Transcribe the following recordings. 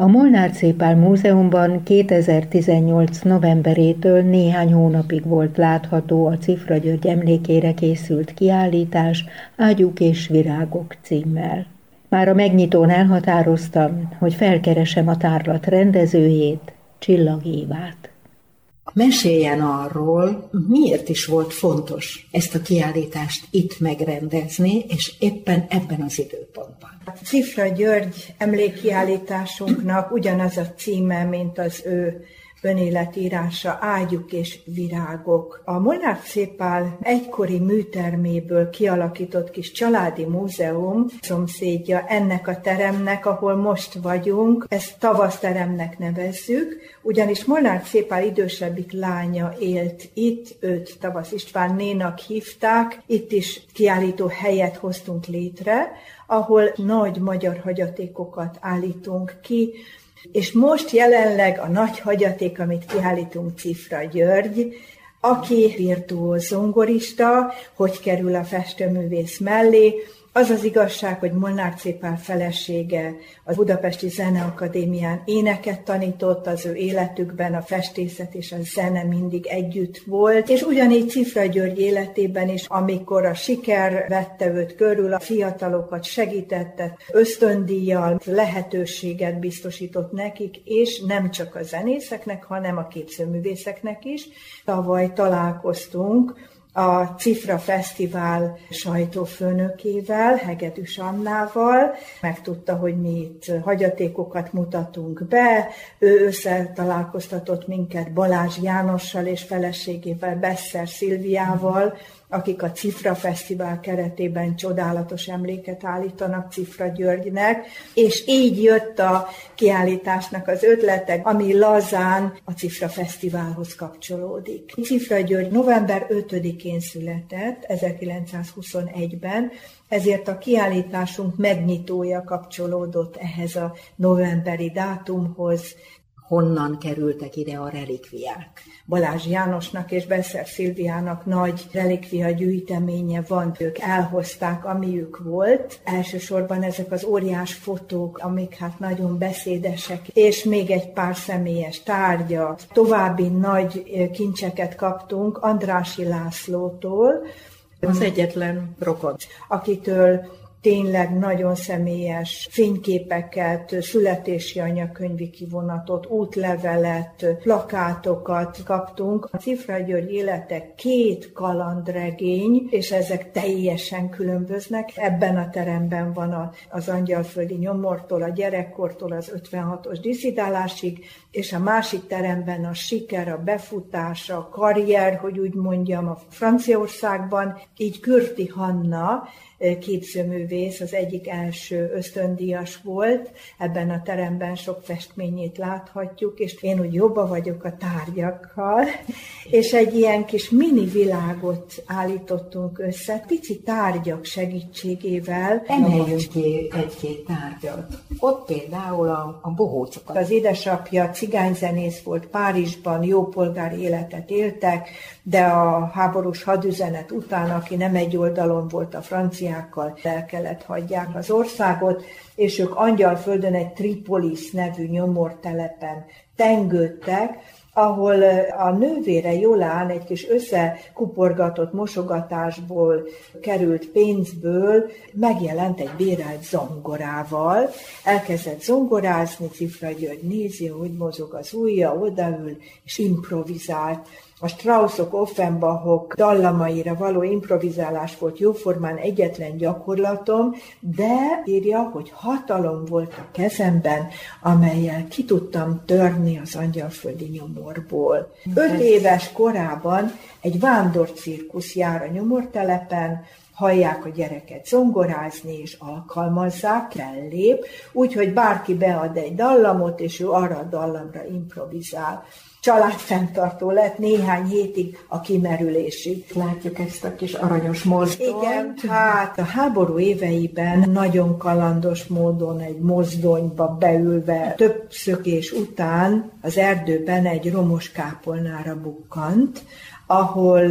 A Molnár Szépál Múzeumban 2018. novemberétől néhány hónapig volt látható a Cifra György emlékére készült kiállítás Ágyuk és virágok címmel. Már a megnyitón elhatároztam, hogy felkeresem a tárlat rendezőjét, Csillag Évát. Meséljen arról, miért is volt fontos ezt a kiállítást itt megrendezni, és éppen ebben az időpontban. A Cifra György emlékkiállításunknak ugyanaz a címe, mint az ő önéletírása Ágyuk és virágok. A Molnár Szépál egykori műterméből kialakított kis családi múzeum szomszédja ennek a teremnek, ahol most vagyunk. Ezt tavaszteremnek nevezzük, ugyanis Molnár Szépál idősebbik lánya élt itt, őt Tavasz István nénak hívták, itt is kiállító helyet hoztunk létre, ahol nagy magyar hagyatékokat állítunk ki, és most jelenleg a nagy hagyaték, amit kiállítunk Cifra György, aki virtuóz zongorista, hogy kerül a festőművész mellé, az az igazság, hogy Molnár Cépál felesége a Budapesti Zeneakadémián éneket tanított, az ő életükben a festészet és a zene mindig együtt volt, és ugyanígy Cifra György életében is, amikor a siker vette őt körül, a fiatalokat segítette, ösztöndíjjal lehetőséget biztosított nekik, és nem csak a zenészeknek, hanem a képzőművészeknek is. Tavaly találkoztunk a Cifra Fesztivál sajtófőnökével, Hegedűs Annával. Megtudta, hogy mi itt hagyatékokat mutatunk be. Ő összetalálkoztatott minket Balázs Jánossal és feleségével, Besser Szilviával, akik a Cifra Fesztivál keretében csodálatos emléket állítanak Cifra Györgynek, és így jött a kiállításnak az ötlete, ami lazán a Cifra Fesztiválhoz kapcsolódik. Cifra György november 5-én született, 1921-ben, ezért a kiállításunk megnyitója kapcsolódott ehhez a novemberi dátumhoz, honnan kerültek ide a relikviák. Balázs Jánosnak és Beszer Szilviának nagy relikvia gyűjteménye van, ők elhozták, amiük volt. Elsősorban ezek az óriás fotók, amik hát nagyon beszédesek, és még egy pár személyes tárgya. További nagy kincseket kaptunk Andrási Lászlótól, az egyetlen rokon, akitől tényleg nagyon személyes fényképeket, születési anyakönyvi kivonatot, útlevelet, plakátokat kaptunk. A Cifra György élete két kalandregény, és ezek teljesen különböznek. Ebben a teremben van az angyalföldi nyomortól, a gyerekkortól az 56-os diszidálásig, és a másik teremben a siker, a befutás, a karrier, hogy úgy mondjam, a Franciaországban, így Kürti Hanna, képzőművész, az egyik első ösztöndíjas volt, ebben a teremben sok festményét láthatjuk, és én úgy jobba vagyok a tárgyakkal, és egy ilyen kis mini világot állítottunk össze, pici tárgyak segítségével. Emeljünk ki egy-két tárgyat. Ott például a, a bohócokat. Az édesapja cigányzenész volt Párizsban, jópolgári életet éltek, de a háborús hadüzenet után, aki nem egy oldalon volt a franciákkal, el kellett hagyják az országot, és ők Angyalföldön egy Tripolis nevű nyomortelepen tengődtek, ahol a nővére Jolán egy kis összekuporgatott mosogatásból került pénzből megjelent egy bérelt zongorával, elkezdett zongorázni, Cifra György nézi, hogy mozog az ujja, odaül, és improvizált a Straussok, Offenbachok dallamaira való improvizálás volt jóformán egyetlen gyakorlatom, de írja, hogy hatalom volt a kezemben, amelyel ki tudtam törni az angyalföldi nyomorból. Öt éves korában egy vándorcirkusz jár a nyomortelepen, hallják a gyereket zongorázni, és alkalmazzák, fellép, úgyhogy bárki bead egy dallamot, és ő arra a dallamra improvizál családfenntartó lett néhány hétig a kimerülésig. Látjuk ezt a kis aranyos mozdonyt. Igen, hát a háború éveiben nagyon kalandos módon egy mozdonyba beülve több szökés után az erdőben egy romos kápolnára bukkant, ahol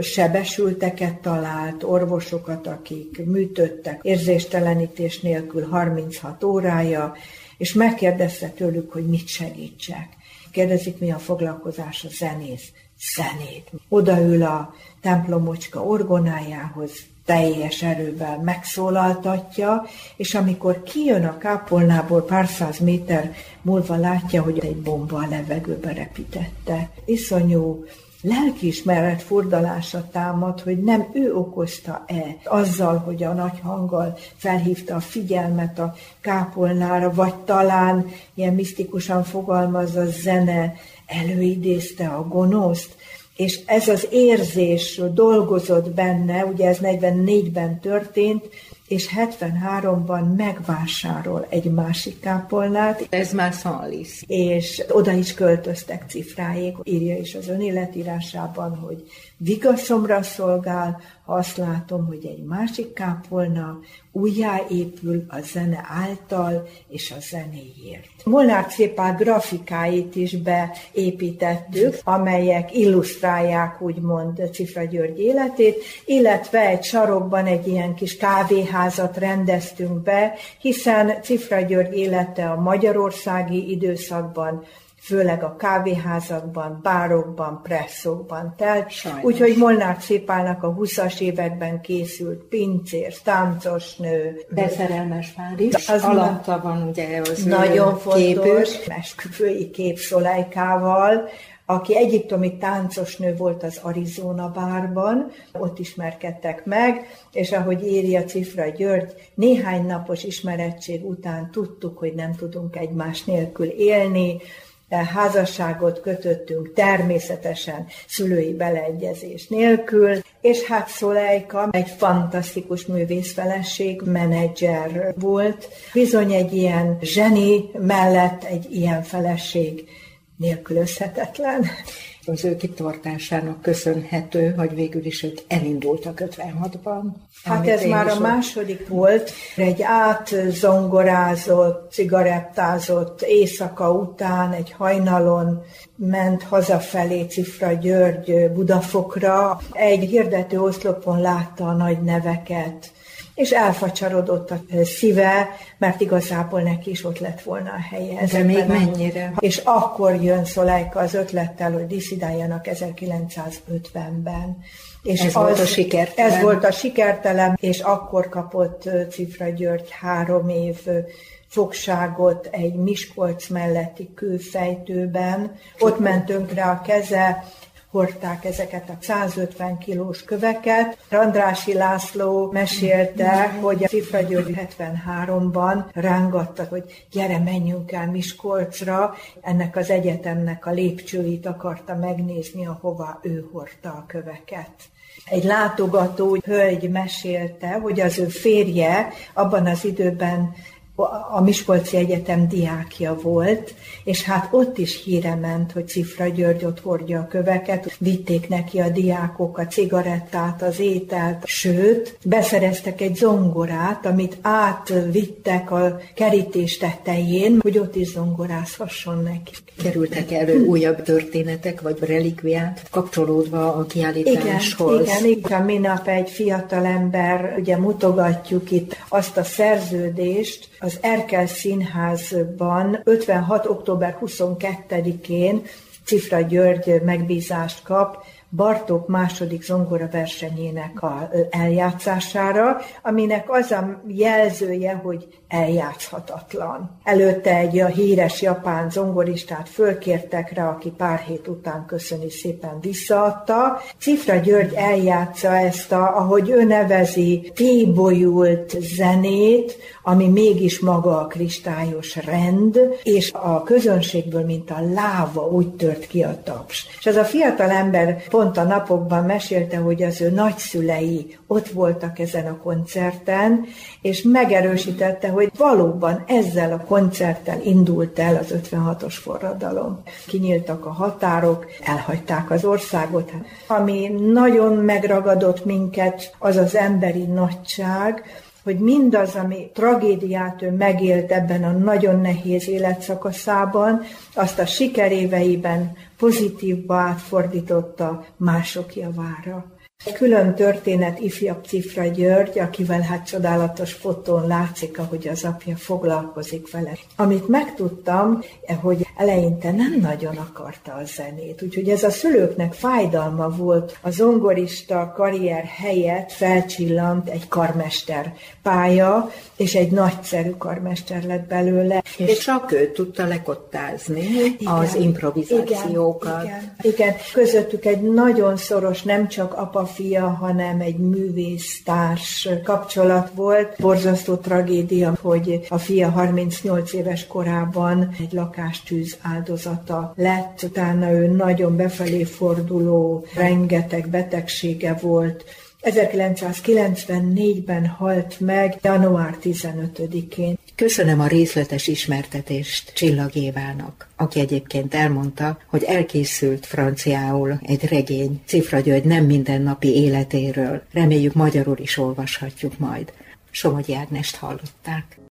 sebesülteket talált, orvosokat, akik műtöttek érzéstelenítés nélkül 36 órája, és megkérdezte tőlük, hogy mit segítsek. Kérdezik, mi a foglalkozás a zenész. Zenét. Odaül a templomocska orgonájához, teljes erővel megszólaltatja, és amikor kijön a kápolnából pár száz méter múlva látja, hogy egy bomba a levegőbe repítette. Iszonyú lelkiismeret fordalása támad, hogy nem ő okozta-e azzal, hogy a nagy hanggal felhívta a figyelmet a kápolnára, vagy talán ilyen misztikusan fogalmazza zene előidézte a gonoszt, és ez az érzés dolgozott benne, ugye ez 44-ben történt, és 73-ban megvásárol egy másik kápolnát. Ez már Szalisz. És oda is költöztek cifráig, írja is az önéletírásában, hogy vigaszomra szolgál, ha azt látom, hogy egy másik kápolna újjáépül a zene által és a zenéért. Molnár Cépál grafikáit is beépítettük, amelyek illusztrálják úgymond Cifra György életét, illetve egy sarokban egy ilyen kis kávéházat rendeztünk be, hiszen Cifra György élete a magyarországi időszakban főleg a kávéházakban, bárokban, presszokban telt. Úgyhogy Molnár Cépálnak a 20-as években készült pincér, táncos nő. Beszerelmes pár is. Az alatta van ugye az Nagyon fontos, esküvői kép Szolejkával, aki egyiptomi táncosnő volt az Arizona bárban, ott ismerkedtek meg, és ahogy írja Cifra György, néhány napos ismerettség után tudtuk, hogy nem tudunk egymás nélkül élni, házasságot kötöttünk természetesen szülői beleegyezés nélkül, és hát Szolejka egy fantasztikus művészfeleség, menedzser volt. Bizony egy ilyen zseni mellett egy ilyen feleség nélkülözhetetlen az ő kitartásának köszönhető, hogy végül is ők elindultak 56-ban. Hát ez már a második volt, egy átzongorázott, cigarettázott éjszaka után egy hajnalon ment hazafelé Cifra György Budafokra. Egy hirdető oszlopon látta a nagy neveket, és elfacsarodott a szíve, mert igazából neki is ott lett volna a helye. De még mennyire? És akkor jön Szolajka az ötlettel, hogy diszidáljanak 1950-ben. És ez az, volt a sikertelen. Ez volt a sikertelen, és akkor kapott Cifra György három év fogságot egy Miskolc melletti kőfejtőben. Ott ment tönkre a keze, hordták ezeket a 150 kilós köveket. Andrási László mesélte, hogy a Cifra György 73-ban rángatta, hogy gyere, menjünk el Miskolcra. Ennek az egyetemnek a lépcsőit akarta megnézni, ahova ő hordta a köveket. Egy látogató hölgy mesélte, hogy az ő férje abban az időben a Miskolci Egyetem diákja volt, és hát ott is híre ment, hogy Cifra György ott hordja a köveket, vitték neki a diákok a cigarettát, az ételt, sőt, beszereztek egy zongorát, amit átvittek a kerítés tetején, hogy ott is zongorázhasson neki. Kerültek elő újabb történetek, vagy relikviák kapcsolódva a kiállításhoz? Igen, igen, igen. Minap egy fiatalember, ugye mutogatjuk itt azt a szerződést, az Erkel Színházban 56. október 22-én Cifra György megbízást kap Bartók második zongora versenyének a eljátszására, aminek az a jelzője, hogy eljátszhatatlan. Előtte egy a híres japán zongoristát fölkértek rá, aki pár hét után köszöni szépen visszaadta. Cifra György eljátsza ezt a, ahogy ő nevezi, tébolyult zenét, ami mégis maga a kristályos rend, és a közönségből, mint a láva, úgy tört ki a taps. És ez a fiatal ember pont a napokban mesélte, hogy az ő nagyszülei ott voltak ezen a koncerten, és megerősítette, hogy valóban ezzel a koncerttel indult el az 56-os forradalom. Kinyíltak a határok, elhagyták az országot. Ami nagyon megragadott minket, az az emberi nagyság, hogy mindaz, ami tragédiát ő megélt ebben a nagyon nehéz életszakaszában, azt a sikeréveiben pozitívba átfordította mások javára. Egy külön történet ifjabb Cifra György, akivel hát csodálatos fotón látszik, ahogy az apja foglalkozik vele. Amit megtudtam, hogy eleinte nem nagyon akarta a zenét, úgyhogy ez a szülőknek fájdalma volt. A zongorista karrier helyett felcsillant egy karmester pálya, és egy nagyszerű karmester lett belőle. És, és csak ő tudta lekottázni igen, az improvizációkat. Igen, igen, igen, közöttük egy nagyon szoros, nem csak apa fia, hanem egy művésztárs kapcsolat volt. Borzasztó tragédia, hogy a fia 38 éves korában egy lakástűz áldozata lett, utána ő nagyon befelé forduló, rengeteg betegsége volt, 1994-ben halt meg, január 15-én. Köszönöm a részletes ismertetést Csillag Évának, aki egyébként elmondta, hogy elkészült franciául egy regény Cifra György nem mindennapi életéről. Reméljük magyarul is olvashatjuk majd. Somogyi Ágnest hallották.